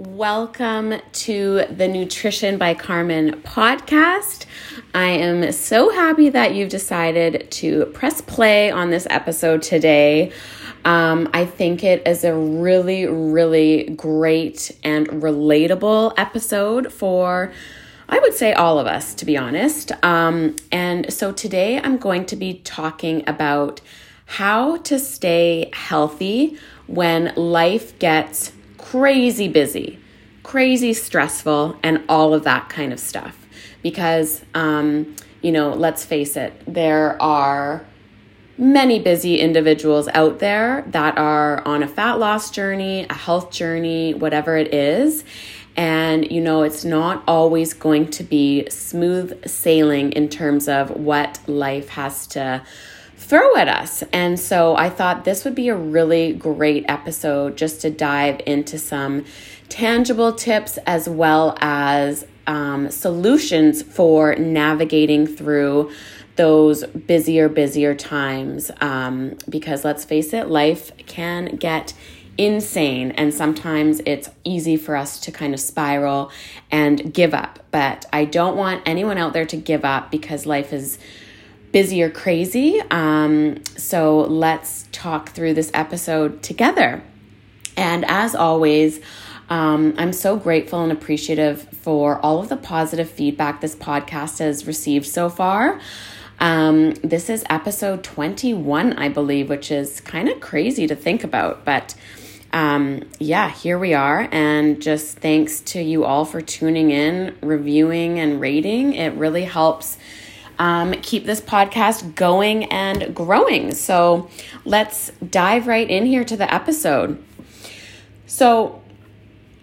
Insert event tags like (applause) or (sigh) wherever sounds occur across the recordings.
Welcome to the Nutrition by Karmen podcast. I am so happy that you've decided to press play on this episode today. Um, I think it is a really, really great and relatable episode for, I would say, all of us, to be honest. Um, and so today I'm going to be talking about how to stay healthy when life gets crazy busy, crazy stressful, and all of that kind of stuff. Because, um, you know, let's face it, there are many busy individuals out there that are on a fat loss journey, a health journey, whatever it is. And, you know, it's not always going to be smooth sailing in terms of what life has to throw at us. And so I thought this would be a really great episode just to dive into some tangible tips as well as um, solutions for navigating through those busier, busier times. Um, because let's face it, life can get insane and sometimes it's easy for us to kind of spiral and give up. But I don't want anyone out there to give up because life is busy or crazy. Um, so let's talk through this episode together. And as always, um, I'm so grateful and appreciative for all of the positive feedback this podcast has received so far. Um, this is episode 21, I believe, which is kind of crazy to think about. But um, yeah, here we are. And just thanks to you all for tuning in, reviewing, and rating. It really helps um, keep this podcast going and growing. So let's dive right in here to the episode. So,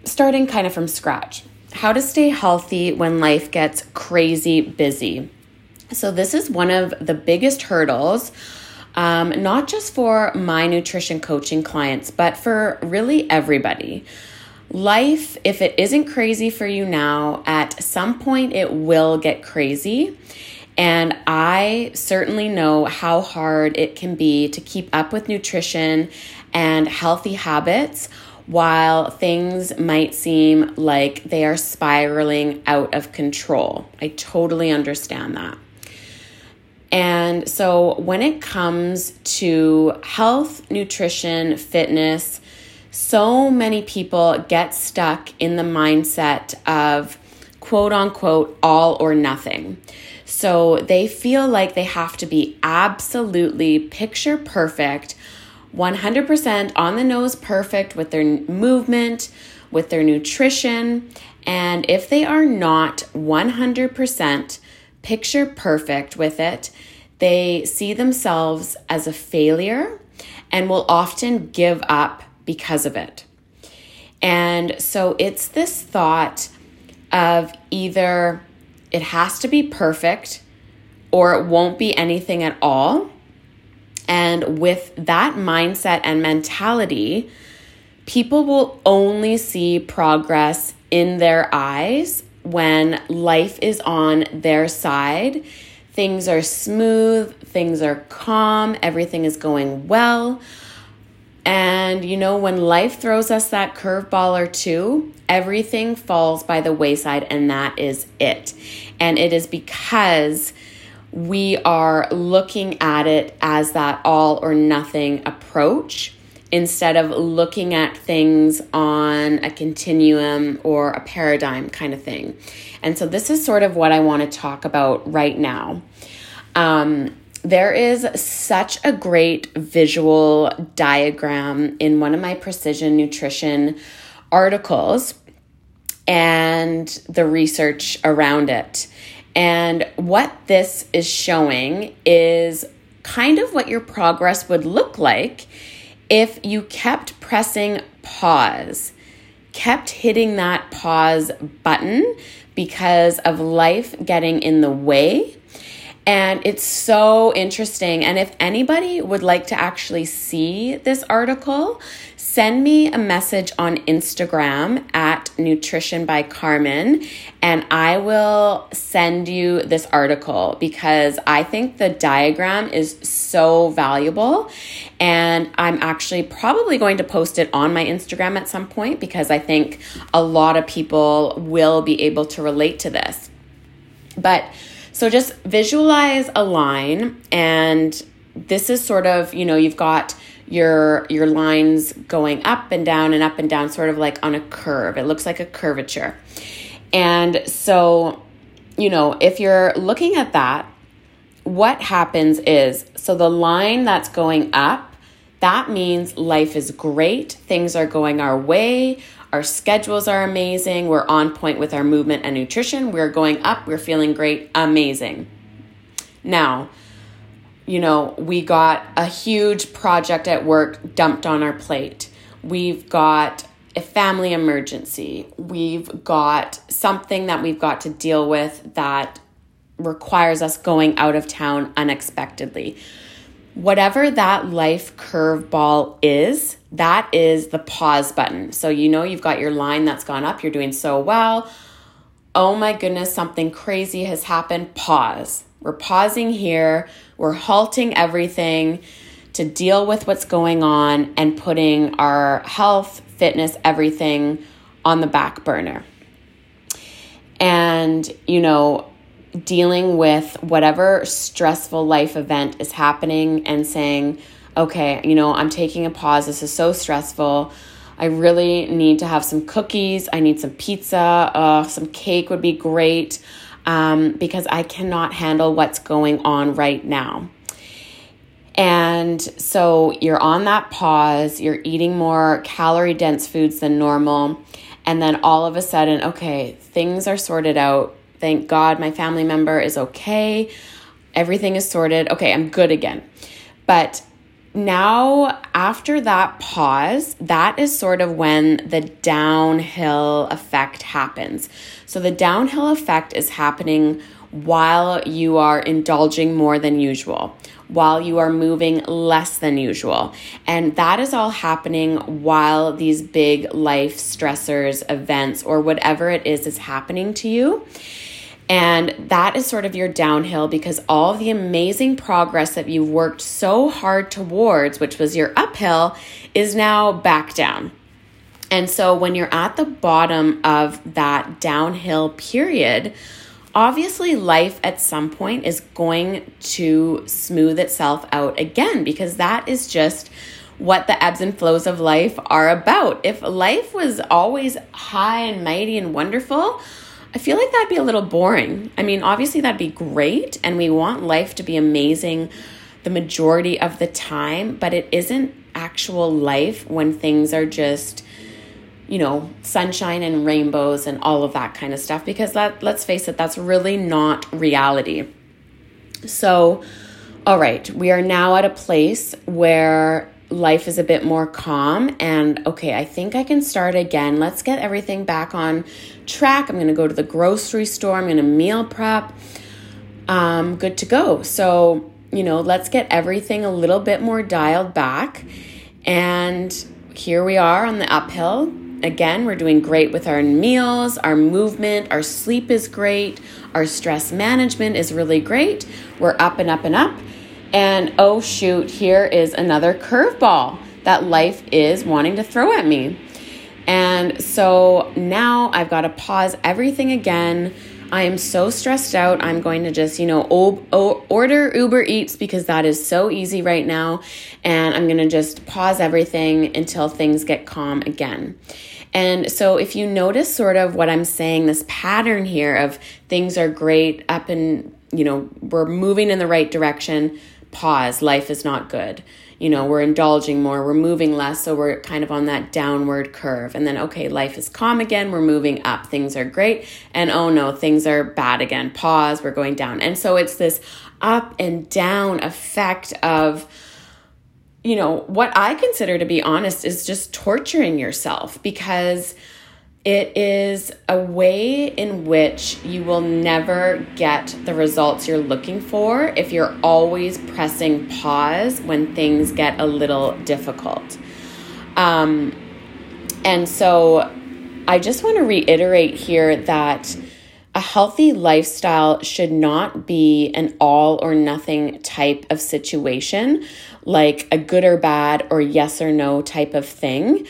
starting kind of from scratch, how to stay healthy when life gets crazy busy. So, this is one of the biggest hurdles. Um, not just for my nutrition coaching clients, but for really everybody. Life, if it isn't crazy for you now, at some point it will get crazy. And I certainly know how hard it can be to keep up with nutrition and healthy habits while things might seem like they are spiraling out of control. I totally understand that. And so, when it comes to health, nutrition, fitness, so many people get stuck in the mindset of quote unquote all or nothing. So they feel like they have to be absolutely picture perfect, 100% on the nose perfect with their movement, with their nutrition. And if they are not 100% picture perfect with it, they see themselves as a failure and will often give up because of it. And so it's this thought of either it has to be perfect or it won't be anything at all. And with that mindset and mentality, people will only see progress in their eyes when life is on their side. Things are smooth, things are calm, everything is going well. And you know, when life throws us that curveball or two, everything falls by the wayside, and that is it. And it is because we are looking at it as that all or nothing approach instead of looking at things on a continuum or a paradigm kind of thing. And so, this is sort of what I want to talk about right now. Um, there is such a great visual diagram in one of my precision nutrition articles and the research around it. And what this is showing is kind of what your progress would look like if you kept pressing pause, kept hitting that pause button because of life getting in the way and it's so interesting. And if anybody would like to actually see this article, send me a message on Instagram at Nutrition by Karmen, and I will send you this article because I think the diagram is so valuable. And I'm actually probably going to post it on my Instagram at some point because I think a lot of people will be able to relate to this. But so just visualize a line, and this is sort of, you know, you've got your your lines going up and down and up and down sort of like on a curve. It looks like a curvature. And so you know if you're looking at that what happens is so the line that's going up that means life is great. Things are going our way our schedules are amazing we're on point with our movement and nutrition we're going up we're feeling great amazing now you know, we got a huge project at work dumped on our plate. We've got a family emergency. We've got something that we've got to deal with that requires us going out of town unexpectedly. Whatever that life curveball is, that is the pause button. So you know you've got your line that's gone up, you're doing so well. Oh my goodness, something crazy has happened. Pause we're pausing here, we're halting everything to deal with what's going on and putting our health, fitness, everything on the back burner. And, you know, dealing with whatever stressful life event is happening and saying, okay, you know, I'm taking a pause. This is so stressful. I really need to have some cookies. I need some pizza. Uh, some cake would be great um, because I cannot handle what's going on right now. And so you're on that pause, you're eating more calorie dense foods than normal. And then all of a sudden, okay, things are sorted out. Thank God my family member is okay. Everything is sorted. Okay, I'm good again. But now, after that pause, that is sort of when the downhill effect happens. So, the downhill effect is happening while you are indulging more than usual, while you are moving less than usual. And that is all happening while these big life stressors, events, or whatever it is is happening to you. And that is sort of your downhill because all the amazing progress that you've worked so hard towards, which was your uphill, is now back down. And so when you're at the bottom of that downhill period, obviously life at some point is going to smooth itself out again because that is just what the ebbs and flows of life are about. If life was always high and mighty and wonderful, I feel like that'd be a little boring. I mean, obviously, that'd be great, and we want life to be amazing the majority of the time, but it isn't actual life when things are just, you know, sunshine and rainbows and all of that kind of stuff, because that, let's face it, that's really not reality. So, all right, we are now at a place where life is a bit more calm and okay, I think I can start again. Let's get everything back on track. I'm going to go to the grocery store. I'm going to meal prep. Um, good to go. So, you know, let's get everything a little bit more dialed back. And here we are on the uphill. Again, we're doing great with our meals, our movement, our sleep is great, our stress management is really great. We're up and up and up. And oh, shoot, here is another curveball that life is wanting to throw at me. And so now I've got to pause everything again. I am so stressed out. I'm going to just, you know, order Uber Eats because that is so easy right now. And I'm going to just pause everything until things get calm again. And so, if you notice sort of what I'm saying, this pattern here of things are great, up and, you know, we're moving in the right direction, pause, life is not good. You know, we're indulging more, we're moving less, so we're kind of on that downward curve. And then, okay, life is calm again, we're moving up, things are great. And oh no, things are bad again, pause, we're going down. And so it's this up and down effect of, you know, what I consider to be honest is just torturing yourself because it is a way in which you will never get the results you're looking for if you're always pressing pause when things get a little difficult. Um, and so I just want to reiterate here that a healthy lifestyle should not be an all or nothing type of situation, like a good or bad or yes or no type of thing.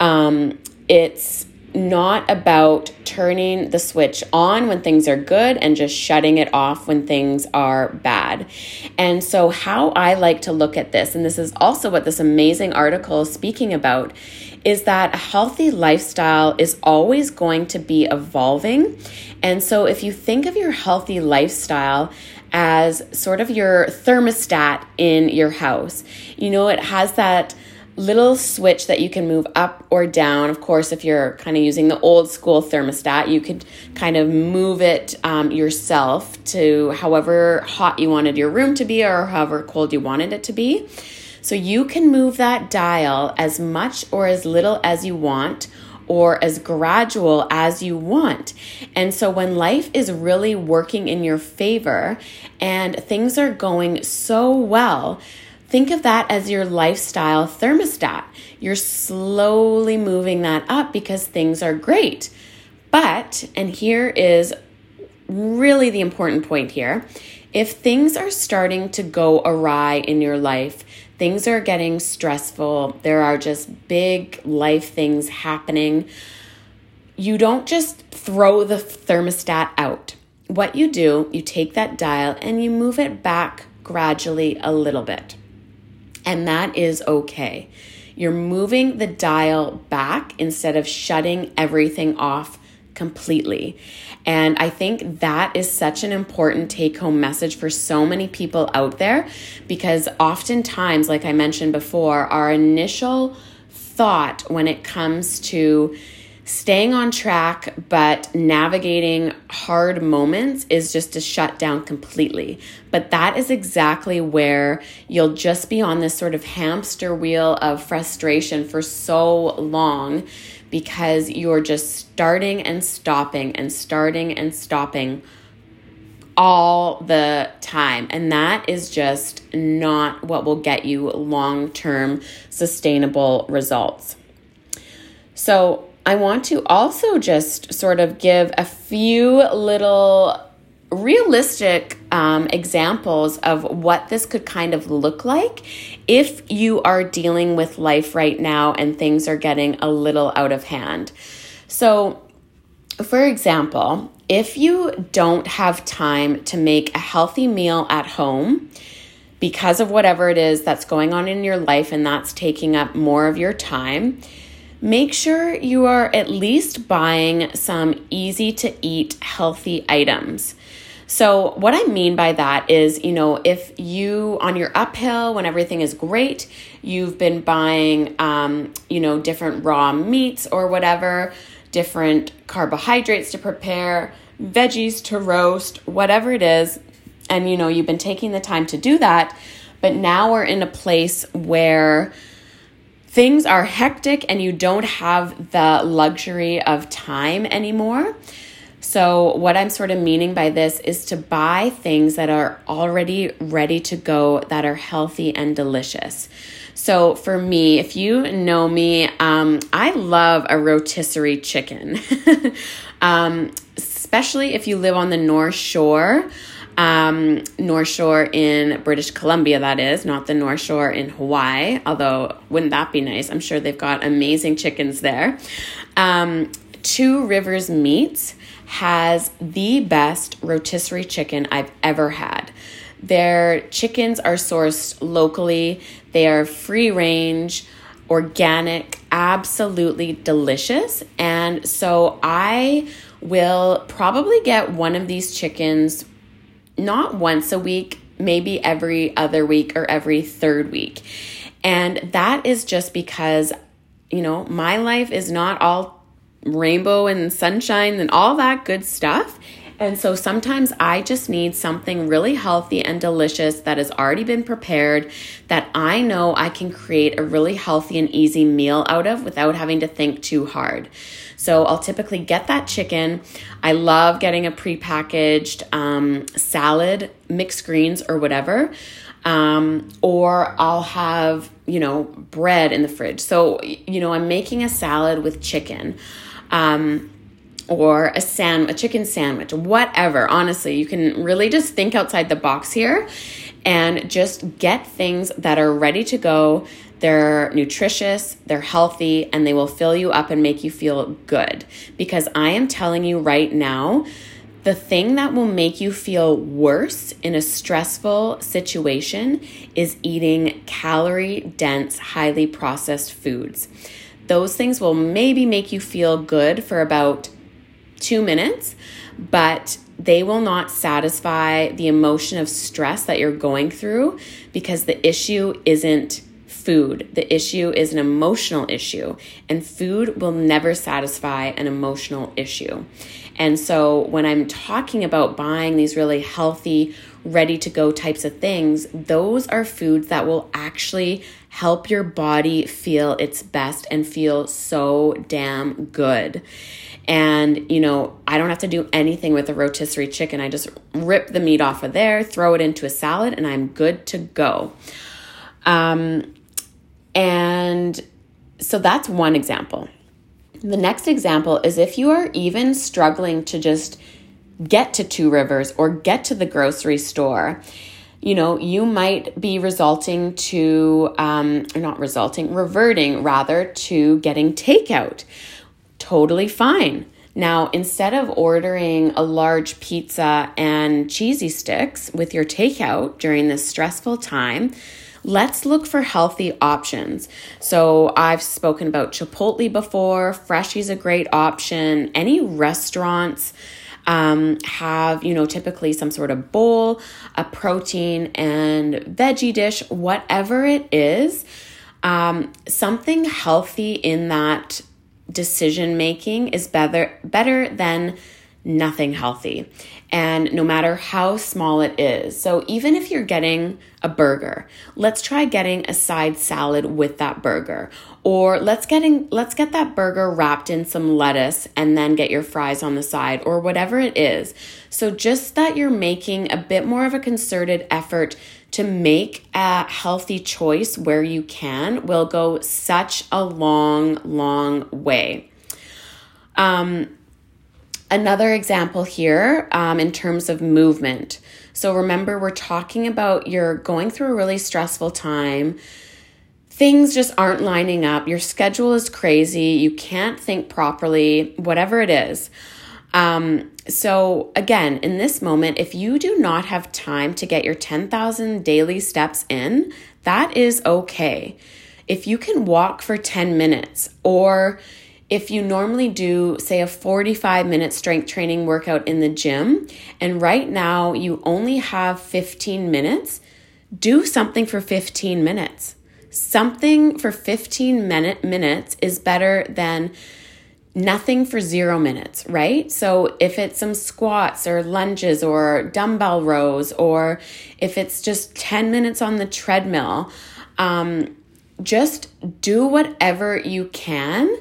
Um, it's not about turning the switch on when things are good and just shutting it off when things are bad. And so, how I like to look at this, and this is also what this amazing article is speaking about, is that a healthy lifestyle is always going to be evolving. And so, if you think of your healthy lifestyle as sort of your thermostat in your house, you know, it has that little switch that you can move up or down. Of course, if you're kind of using the old school thermostat, you could kind of move it um, yourself to however hot you wanted your room to be or however cold you wanted it to be. So you can move that dial as much or as little as you want or as gradual as you want. And so when life is really working in your favor and things are going so well, Think of that as your lifestyle thermostat. You're slowly moving that up because things are great. But, and here is really the important point here if things are starting to go awry in your life, things are getting stressful, there are just big life things happening, you don't just throw the thermostat out. What you do, you take that dial and you move it back gradually a little bit and that is okay. You're moving the dial back instead of shutting everything off completely. And I think that is such an important take home message for so many people out there because oftentimes, like I mentioned before, our initial thought when it comes to staying on track but navigating hard moments is just to shut down completely. But that is exactly where you'll just be on this sort of hamster wheel of frustration for so long because you're just starting and stopping and starting and stopping all the time. And that is just not what will get you long term sustainable results. So, I want to also just sort of give a few little realistic um, examples of what this could kind of look like if you are dealing with life right now and things are getting a little out of hand. So, for example, if you don't have time to make a healthy meal at home, because of whatever it is that's going on in your life and that's taking up more of your time, make sure you are at least buying some easy to eat healthy items. So, what I mean by that is, you know, if you on your uphill when everything is great, you've been buying, um, you know, different raw meats or whatever, different carbohydrates to prepare, veggies to roast, whatever it is, and you know, you've been taking the time to do that, but now we're in a place where things are hectic and you don't have the luxury of time anymore. So, what I'm sort of meaning by this is to buy things that are already ready to go, that are healthy and delicious. So, for me, if you know me, um, I love a rotisserie chicken, (laughs) um, especially if you live on the North Shore um, North Shore in British Columbia, that is, not the North Shore in Hawaii, although wouldn't that be nice? I'm sure they've got amazing chickens there. Um, Two Rivers Meats has the best rotisserie chicken I've ever had. Their chickens are sourced locally, they are free range, organic, absolutely delicious. And so I will probably get one of these chickens not once a week, maybe every other week or every third week. And that is just because, you know, my life is not all rainbow and sunshine and all that good stuff. And so sometimes I just need something really healthy and delicious that has already been prepared that I know I can create a really healthy and easy meal out of without having to think too hard. So I'll typically get that chicken. I love getting a prepackaged um, salad, mixed greens, or whatever. Um, or I'll have, you know, bread in the fridge. So, you know, I'm making a salad with chicken. Um, or a sand a chicken sandwich whatever honestly you can really just think outside the box here and just get things that are ready to go they're nutritious, they're healthy, and they will fill you up and make you feel good. Because I am telling you right now, the thing that will make you feel worse in a stressful situation is eating calorie dense, highly processed foods. Those things will maybe make you feel good for about two minutes, but they will not satisfy the emotion of stress that you're going through because the issue isn't food. The issue is an emotional issue, and food will never satisfy an emotional issue. And so, when I'm talking about buying these really healthy, ready to go types of things, those are foods that will actually help your body feel its best and feel so damn good. And, you know, I don't have to do anything with a rotisserie chicken. I just rip the meat off of there, throw it into a salad, and I'm good to go. Um, and so that's one example. The next example is if you are even struggling to just get to Two Rivers or get to the grocery store, you know, you might be resulting to, um, not resulting, reverting rather to getting takeout. Totally fine. Now, instead of ordering a large pizza and cheesy sticks with your takeout during this stressful time, let's look for healthy options. So, I've spoken about Chipotle before, Freshii's a great option. Any restaurants um, have, you know, typically some sort of bowl, a protein and veggie dish, whatever it is, um, something healthy in that decision making is better better than nothing healthy. And no matter how small it is. So even if you're getting a burger, let's try getting a side salad with that burger. Or let's getting let's get that burger wrapped in some lettuce and then get your fries on the side or whatever it is. So just that you're making a bit more of a concerted effort to make a healthy choice where you can will go such a long, long way. Um, Another example here um, in terms of movement. So remember, we're talking about you're going through a really stressful time. Things just aren't lining up. Your schedule is crazy. You can't think properly, whatever it is. Um, so, again, in this moment, if you do not have time to get your 10,000 daily steps in, that is okay. If you can walk for 10 minutes or if you normally do, say, a 45 minute strength training workout in the gym, and right now you only have 15 minutes, do something for 15 minutes. Something for 15 minute, minutes is better than nothing for zero minutes, right? So if it's some squats or lunges or dumbbell rows, or if it's just 10 minutes on the treadmill, um, just do whatever you can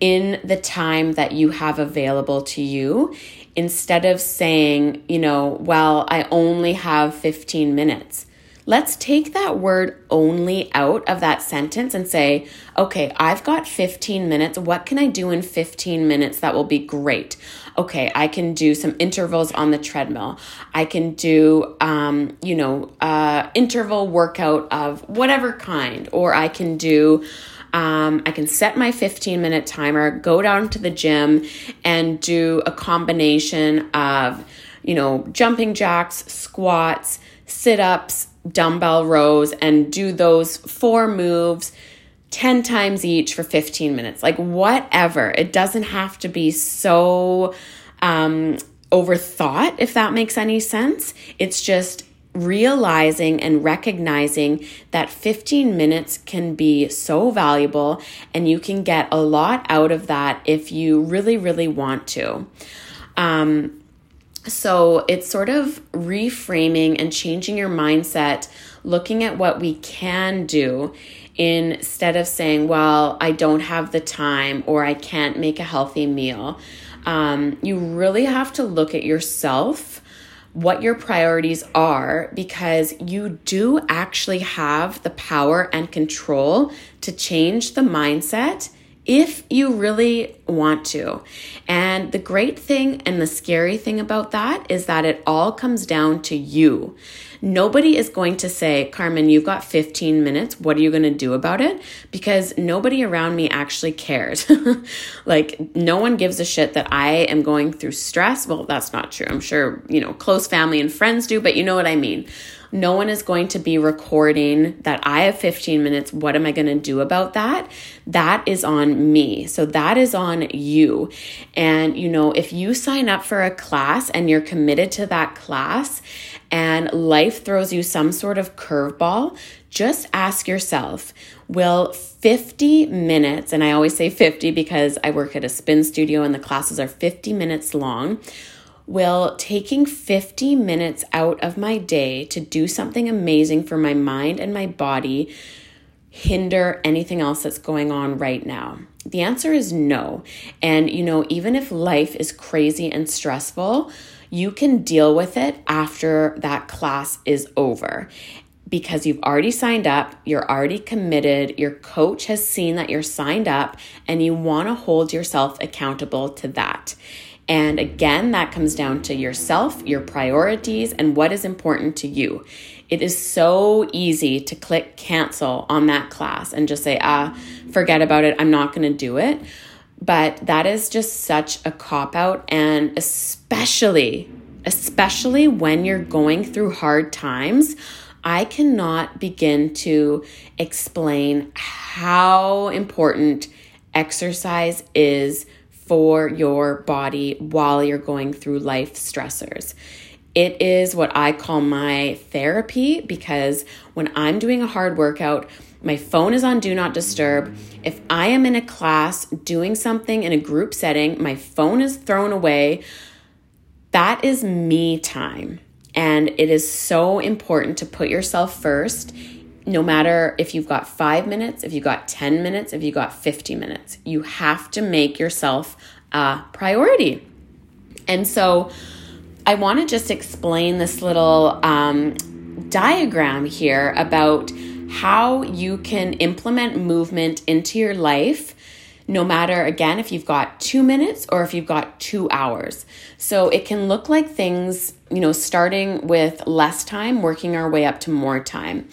in the time that you have available to you instead of saying, you know, well, I only have 15 minutes. Let's take that word only out of that sentence and say, okay, I've got 15 minutes. What can I do in 15 minutes that will be great? Okay, I can do some intervals on the treadmill. I can do, um, you know, uh, interval workout of whatever kind, or I can do, um, I can set my 15 minute timer, go down to the gym, and do a combination of, you know, jumping jacks, squats, sit ups, dumbbell rows, and do those four moves 10 times each for 15 minutes. Like, whatever. It doesn't have to be so um, overthought, if that makes any sense. It's just realizing and recognizing that 15 minutes can be so valuable and you can get a lot out of that if you really, really want to. Um, so it's sort of reframing and changing your mindset, looking at what we can do instead of saying, well, I don't have the time or I can't make a healthy meal. Um, you really have to look at yourself what your priorities are because you do actually have the power and control to change the mindset if you really want to. And the great thing and the scary thing about that is that it all comes down to you. Nobody is going to say, Karmen, you've got 15 minutes. What are you going to do about it? Because nobody around me actually cares. (laughs) like, no one gives a shit that I am going through stress. Well, that's not true. I'm sure, you know, close family and friends do, but you know what I mean. No one is going to be recording that I have 15 minutes. What am I going to do about that? That is on me. So that is on you. And, you know, if you sign up for a class and you're committed to that class and life throws you some sort of curveball, just ask yourself, will 50 minutes, and I always say 50 because I work at a spin studio and the classes are 50 minutes long will taking 50 minutes out of my day to do something amazing for my mind and my body hinder anything else that's going on right now? The answer is no. And, you know, even if life is crazy and stressful, you can deal with it after that class is over because you've already signed up, you're already committed, your coach has seen that you're signed up, and you want to hold yourself accountable to that. And again, that comes down to yourself, your priorities, and what is important to you. It is so easy to click cancel on that class and just say, ah, forget about it. I'm not going to do it. But that is just such a cop out. And especially, especially when you're going through hard times, I cannot begin to explain how important exercise is for your body while you're going through life stressors. It is what I call my therapy because when I'm doing a hard workout, my phone is on do not disturb. If I am in a class doing something in a group setting, my phone is thrown away. That is me time. And it is so important to put yourself first no matter if you've got five minutes, if you've got 10 minutes, if you've got 50 minutes, you have to make yourself a priority. And so I want to just explain this little um, diagram here about how you can implement movement into your life no matter again if you've got two minutes or if you've got two hours. So it can look like things, you know, starting with less time, working our way up to more time.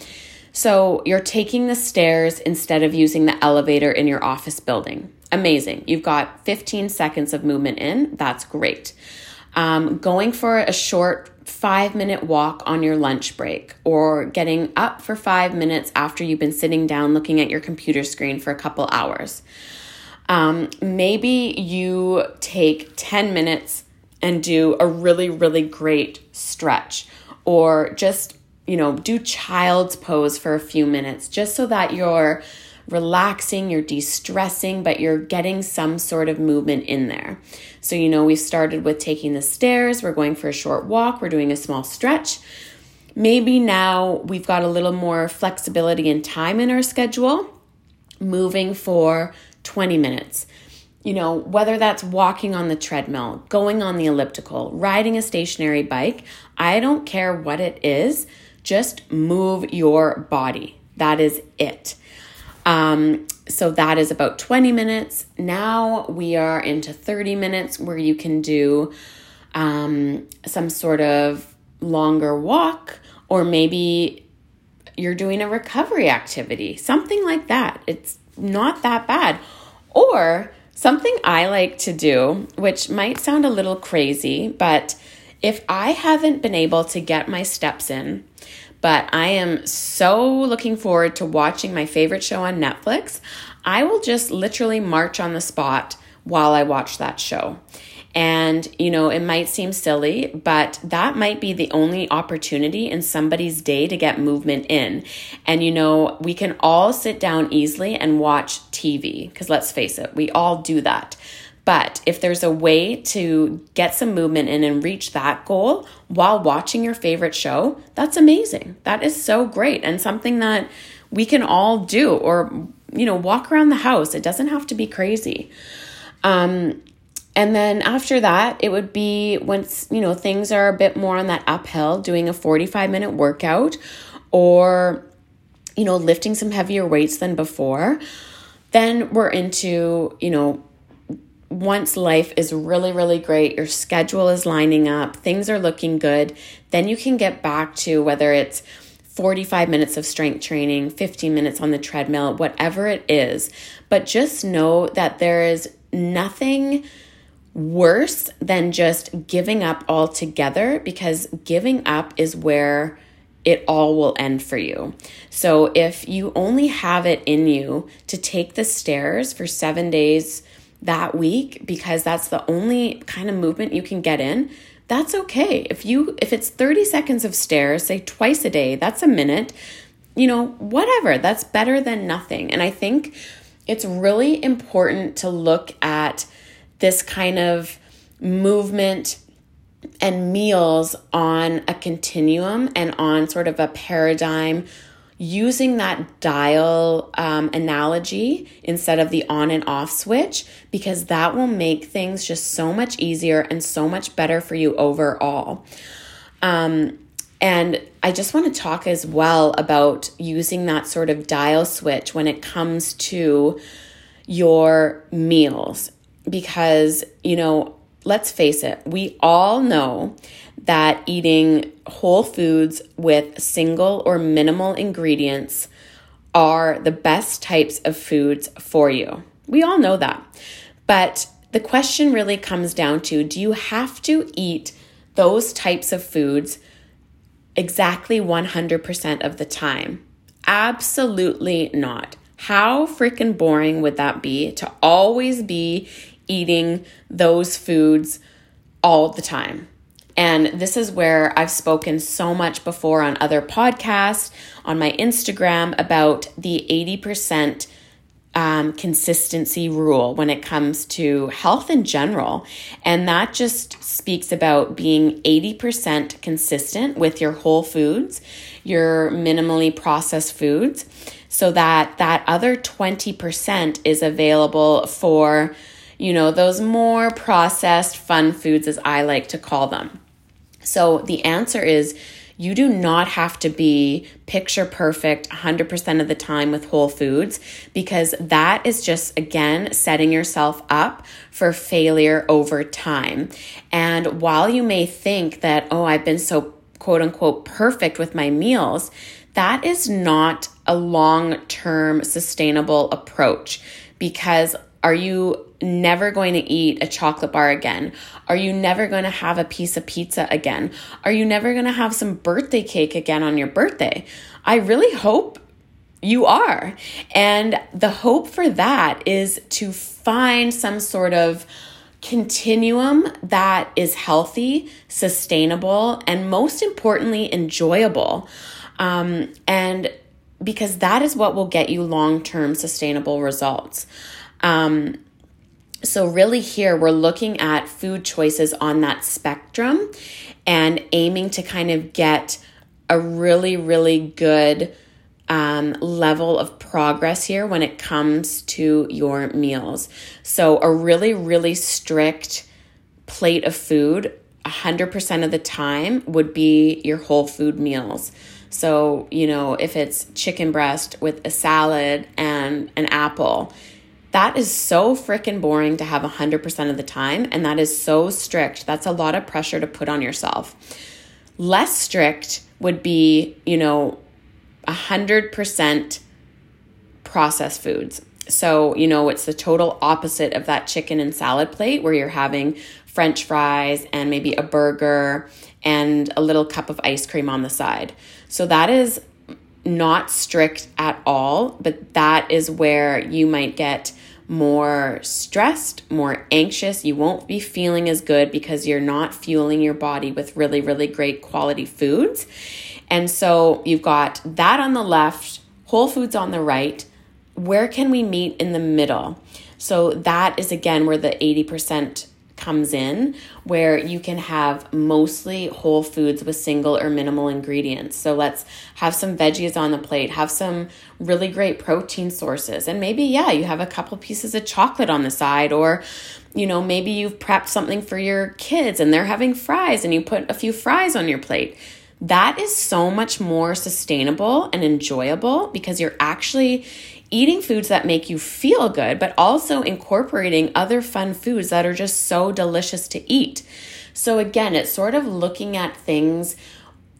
So you're taking the stairs instead of using the elevator in your office building. Amazing. You've got 15 seconds of movement in. That's great. Um, going for a short five minute walk on your lunch break, or getting up for five minutes after you've been sitting down looking at your computer screen for a couple hours. Um, maybe you take 10 minutes and do a really, really great stretch, or just you know, do child's pose for a few minutes just so that you're relaxing, you're de stressing, but you're getting some sort of movement in there. So, you know, we started with taking the stairs, we're going for a short walk, we're doing a small stretch. Maybe now we've got a little more flexibility and time in our schedule, moving for 20 minutes. You know, whether that's walking on the treadmill, going on the elliptical, riding a stationary bike, I don't care what it is just move your body. That is it. Um, so that is about 20 minutes. Now we are into 30 minutes where you can do um, some sort of longer walk, or maybe you're doing a recovery activity, something like that. It's not that bad. Or something I like to do, which might sound a little crazy, but if I haven't been able to get my steps in, but I am so looking forward to watching my favorite show on Netflix. I will just literally march on the spot while I watch that show. And, you know, it might seem silly, but that might be the only opportunity in somebody's day to get movement in. And, you know, we can all sit down easily and watch TV, because let's face it, we all do that. But if there's a way to get some movement in and reach that goal while watching your favorite show, that's amazing. That is so great and something that we can all do or, you know, walk around the house. It doesn't have to be crazy. Um, and then after that, it would be once, you know, things are a bit more on that uphill, doing a 45 minute workout or, you know, lifting some heavier weights than before. Then we're into, you know, once life is really, really great, your schedule is lining up, things are looking good, then you can get back to whether it's 45 minutes of strength training, 15 minutes on the treadmill, whatever it is. But just know that there is nothing worse than just giving up altogether because giving up is where it all will end for you. So if you only have it in you to take the stairs for seven days that week because that's the only kind of movement you can get in, that's okay. If you if it's 30 seconds of stairs, say twice a day, that's a minute. You know, whatever. That's better than nothing. And I think it's really important to look at this kind of movement and meals on a continuum and on sort of a paradigm using that dial um, analogy instead of the on and off switch because that will make things just so much easier and so much better for you overall. Um, and I just want to talk as well about using that sort of dial switch when it comes to your meals because, you know, let's face it, we all know that eating whole foods with single or minimal ingredients are the best types of foods for you. We all know that. But the question really comes down to do you have to eat those types of foods exactly 100% of the time? Absolutely not. How freaking boring would that be to always be eating those foods all the time. And this is where I've spoken so much before on other podcasts, on my Instagram, about the 80% um, consistency rule when it comes to health in general. And that just speaks about being 80% consistent with your whole foods, your minimally processed foods, so that that other 20% is available for you know, those more processed fun foods, as I like to call them. So the answer is you do not have to be picture perfect 100% of the time with whole foods because that is just, again, setting yourself up for failure over time. And while you may think that, oh, I've been so quote unquote perfect with my meals, that is not a long term sustainable approach because are you never going to eat a chocolate bar again? Are you never going to have a piece of pizza again? Are you never going to have some birthday cake again on your birthday? I really hope you are. And the hope for that is to find some sort of continuum that is healthy, sustainable, and most importantly, enjoyable. Um, and because that is what will get you long term sustainable results. Um, so, really, here we're looking at food choices on that spectrum and aiming to kind of get a really, really good um, level of progress here when it comes to your meals. So, a really, really strict plate of food 100% of the time would be your whole food meals. So, you know, if it's chicken breast with a salad and an apple, that is so freaking boring to have 100% of the time. And that is so strict. That's a lot of pressure to put on yourself. Less strict would be, you know, 100% processed foods. So, you know, it's the total opposite of that chicken and salad plate where you're having french fries and maybe a burger and a little cup of ice cream on the side. So, that is not strict at all, but that is where you might get more stressed, more anxious. You won't be feeling as good because you're not fueling your body with really, really great quality foods. And so you've got that on the left, whole foods on the right. Where can we meet in the middle? So that is again where the 80% comes in where you can have mostly whole foods with single or minimal ingredients. So let's have some veggies on the plate, have some really great protein sources, and maybe, yeah, you have a couple pieces of chocolate on the side, or you know, maybe you've prepped something for your kids and they're having fries and you put a few fries on your plate. That is so much more sustainable and enjoyable because you're actually eating foods that make you feel good, but also incorporating other fun foods that are just so delicious to eat. So, again, it's sort of looking at things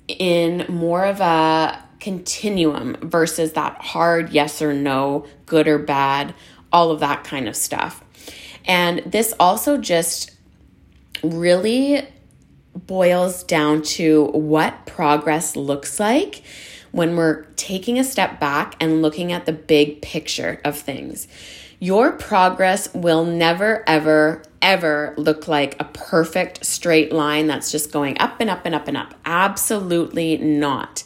in more of a continuum versus that hard yes or no, good or bad, all of that kind of stuff. And this also just really boils down to what progress looks like when we're taking a step back and looking at the big picture of things. Your progress will never, ever, ever look like a perfect straight line that's just going up and up and up and up. Absolutely not.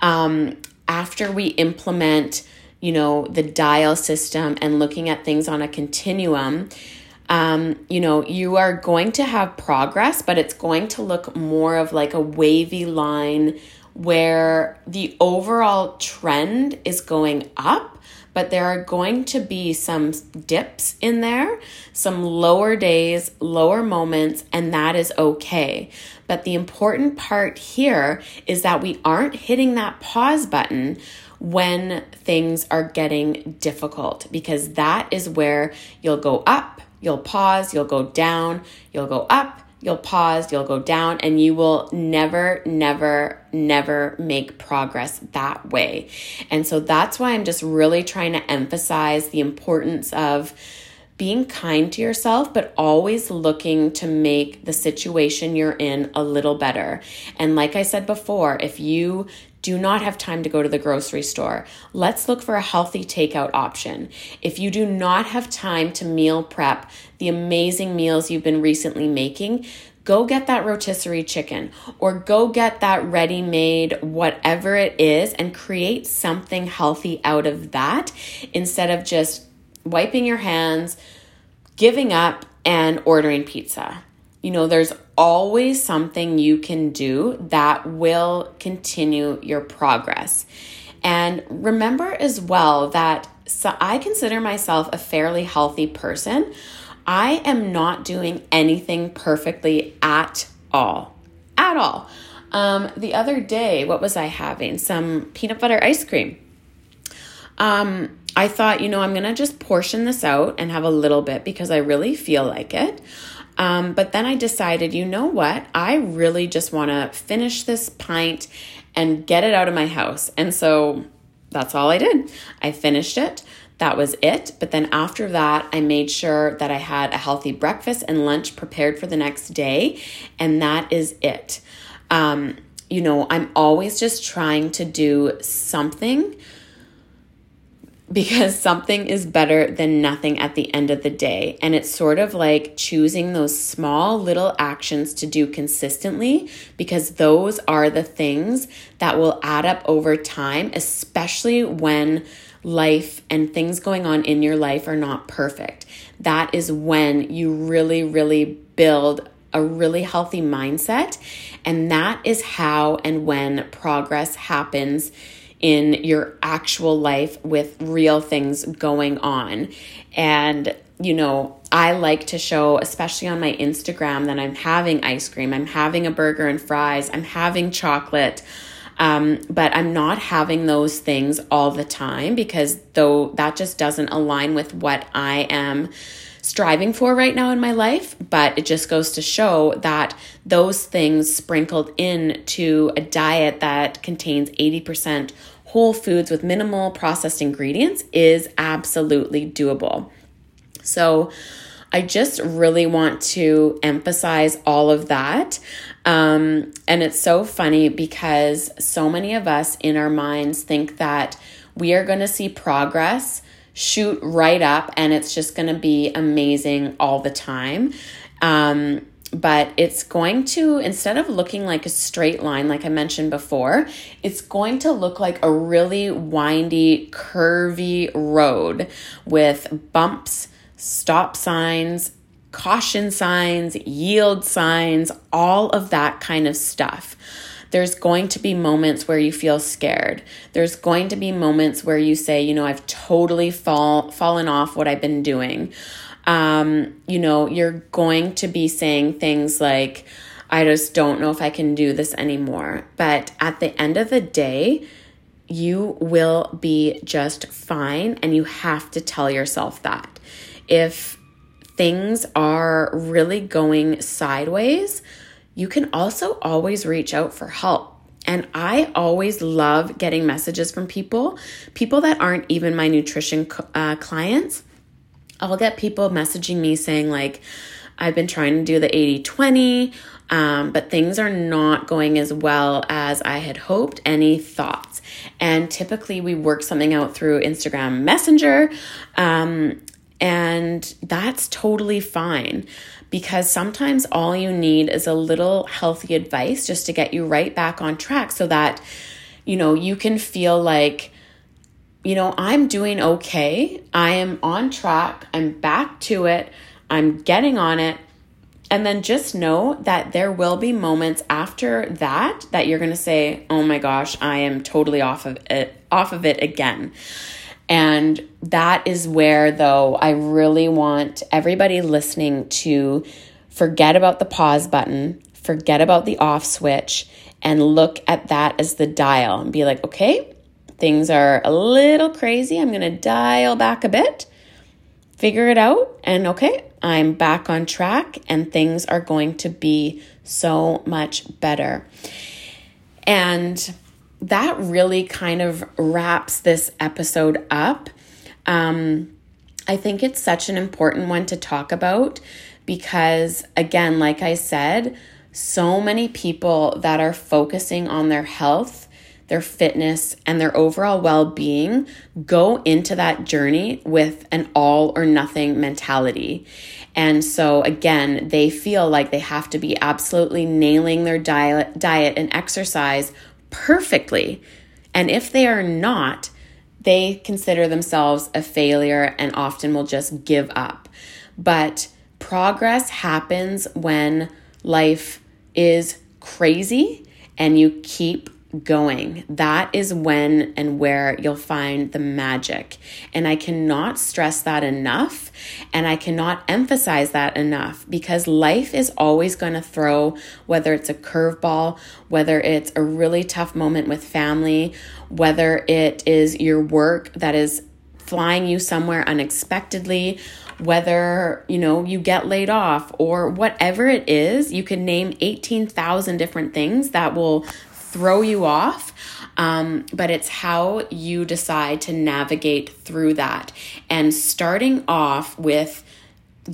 Um, after we implement, you know, the dial system and looking at things on a continuum, um, you know, you are going to have progress, but it's going to look more of like a wavy line where the overall trend is going up, but there are going to be some dips in there, some lower days, lower moments, and that is okay. But the important part here is that we aren't hitting that pause button when things are getting difficult because that is where you'll go up, you'll pause, you'll go down, you'll go up, you'll pause, you'll go down, and you will never, never, never make progress that way. And so that's why I'm just really trying to emphasize the importance of being kind to yourself, but always looking to make the situation you're in a little better. And like I said before, if you do not have time to go to the grocery store, let's look for a healthy takeout option. If you do not have time to meal prep the amazing meals you've been recently making, go get that rotisserie chicken or go get that ready made, whatever it is, and create something healthy out of that instead of just wiping your hands, giving up, and ordering pizza. You know, there's always something you can do that will continue your progress. And remember as well that so I consider myself a fairly healthy person. I am not doing anything perfectly at all. At all. Um, the other day, what was I having? Some peanut butter ice cream. Um, I thought, you know, I'm going to just portion this out and have a little bit because I really feel like it. Um, but then I decided, you know what? I really just want to finish this pint and get it out of my house. And so that's all I did. I finished it that was it. But then after that, I made sure that I had a healthy breakfast and lunch prepared for the next day. And that is it. Um, you know, I'm always just trying to do something because something is better than nothing at the end of the day. And it's sort of like choosing those small little actions to do consistently because those are the things that will add up over time, especially when life and things going on in your life are not perfect. That is when you really, really build a really healthy mindset. And that is how and when progress happens in your actual life with real things going on. And, you know, I like to show, especially on my Instagram, that I'm having ice cream, I'm having a burger and fries, I'm having chocolate. Um, but I'm not having those things all the time because though that just doesn't align with what I am striving for right now in my life. But it just goes to show that those things sprinkled into a diet that contains 80% whole foods with minimal processed ingredients is absolutely doable. So, I just really want to emphasize all of that. Um, and it's so funny because so many of us in our minds think that we are going to see progress shoot right up and it's just going to be amazing all the time. Um, but it's going to, instead of looking like a straight line, like I mentioned before, it's going to look like a really windy, curvy road with bumps stop signs, caution signs, yield signs, all of that kind of stuff. There's going to be moments where you feel scared. There's going to be moments where you say, you know, I've totally fall, fallen off what I've been doing. Um, you know, you're going to be saying things like, I just don't know if I can do this anymore. But at the end of the day, you will be just fine, and you have to tell yourself that. If things are really going sideways, you can also always reach out for help. And I always love getting messages from people, people that aren't even my nutrition uh, clients. I'll get people messaging me saying, like, I've been trying to do the 80 20, um, but things are not going as well as I had hoped. Any thoughts? And typically, we work something out through Instagram Messenger, um, and that's totally fine because sometimes all you need is a little healthy advice just to get you right back on track so that you know you can feel like you know I'm doing okay. I am on track. I'm back to it. I'm getting on it. And then just know that there will be moments after that that you're going to say, "Oh my gosh, I am totally off of it off of it again." And that is where though I really want everybody listening to forget about the pause button, forget about the off switch and look at that as the dial and be like, "Okay, things are a little crazy. I'm going to dial back a bit." Figure it out and okay, I'm back on track and things are going to be so much better. And that really kind of wraps this episode up. Um, I think it's such an important one to talk about because, again, like I said, so many people that are focusing on their health their fitness, and their overall well being go into that journey with an all or nothing mentality. And so, again, they feel like they have to be absolutely nailing their diet, diet and exercise perfectly. And if they are not, they consider themselves a failure and often will just give up. But progress happens when life is crazy and you keep going. That is when and where you'll find the magic. And I cannot stress that enough. And I cannot emphasize that enough because life is always going to throw, whether it's a curveball, whether it's a really tough moment with family, whether it is your work that is flying you somewhere unexpectedly whether you know you get laid off or whatever it is you can name 18,000 different things that will throw you off. Um, but it's how you decide to navigate through that. And starting off with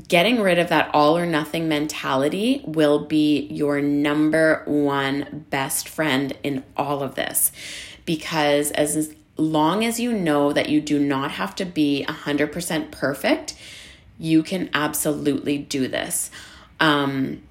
getting rid of that all or nothing mentality will be your number one best friend in all of this. Because as long as you know that you do not have to be 100% perfect, you can absolutely do this. Um,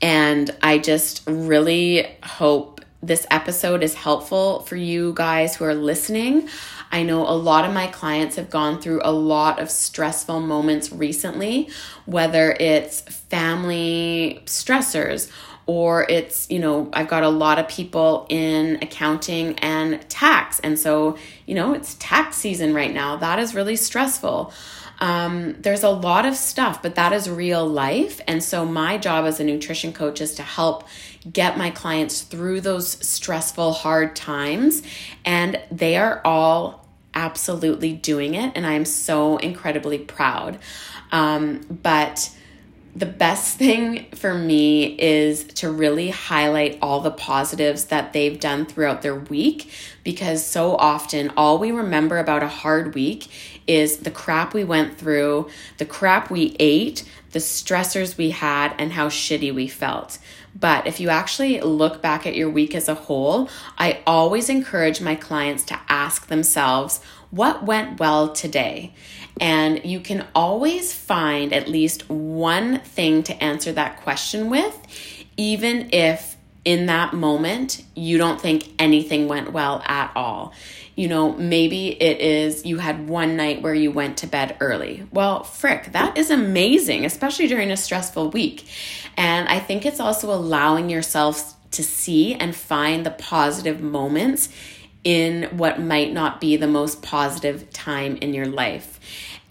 and I just really hope this episode is helpful for you guys who are listening. I know a lot of my clients have gone through a lot of stressful moments recently, whether it's family stressors or it's, you know, I've got a lot of people in accounting and tax. And so, you know, it's tax season right now. That is really stressful. Um, there's a lot of stuff, but that is real life. And so, my job as a nutrition coach is to help get my clients through those stressful, hard times. And they are all absolutely doing it. And I am so incredibly proud. Um, but the best (laughs) thing for me is to really highlight all the positives that they've done throughout their week because so often all we remember about a hard week is the crap we went through, the crap we ate, the stressors we had, and how shitty we felt. But if you actually look back at your week as a whole, I always encourage my clients to ask themselves, what went well today? And you can always find at least one thing to answer that question with, even if in that moment you don't think anything went well at all. You know, maybe it is you had one night where you went to bed early. Well, frick, that is amazing, especially during a stressful week. And I think it's also allowing yourself to see and find the positive moments in what might not be the most positive time in your life.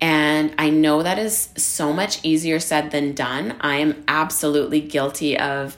And I know that is so much easier said than done. I am absolutely guilty of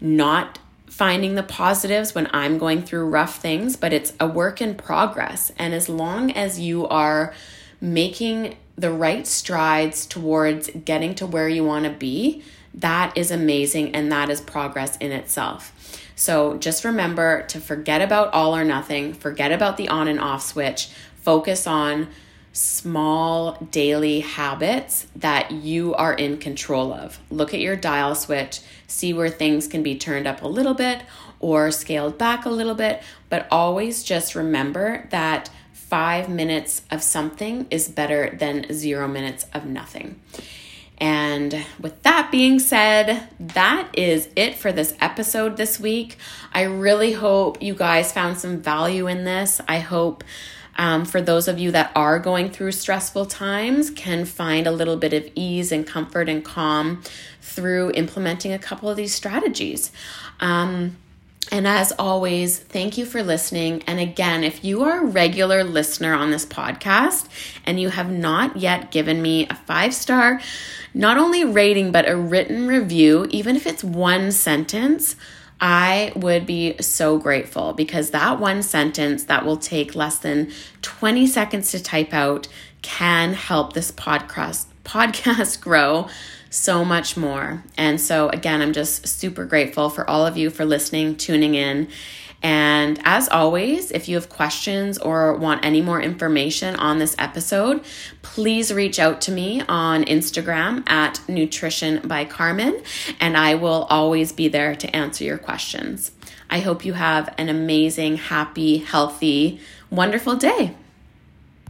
not finding the positives when I'm going through rough things, but it's a work in progress. And as long as you are making the right strides towards getting to where you want to be, that is amazing and that is progress in itself. So just remember to forget about all or nothing, forget about the on and off switch, focus on small daily habits that you are in control of. Look at your dial switch, see where things can be turned up a little bit or scaled back a little bit, but always just remember that five minutes of something is better than zero minutes of nothing. And with that being said, that is it for this episode this week. I really hope you guys found some value in this. I hope um, for those of you that are going through stressful times can find a little bit of ease and comfort and calm through implementing a couple of these strategies. Um, and as always, thank you for listening. And again, if you are a regular listener on this podcast and you have not yet given me a five star, not only rating, but a written review, even if it's one sentence, I would be so grateful because that one sentence that will take less than 20 seconds to type out can help this podcast podcast (laughs) grow so much more. And so again, I'm just super grateful for all of you for listening, tuning in, and as always, if you have questions or want any more information on this episode, please reach out to me on Instagram at Nutrition by Karmen, and I will always be there to answer your questions. I hope you have an amazing, happy, healthy, wonderful day.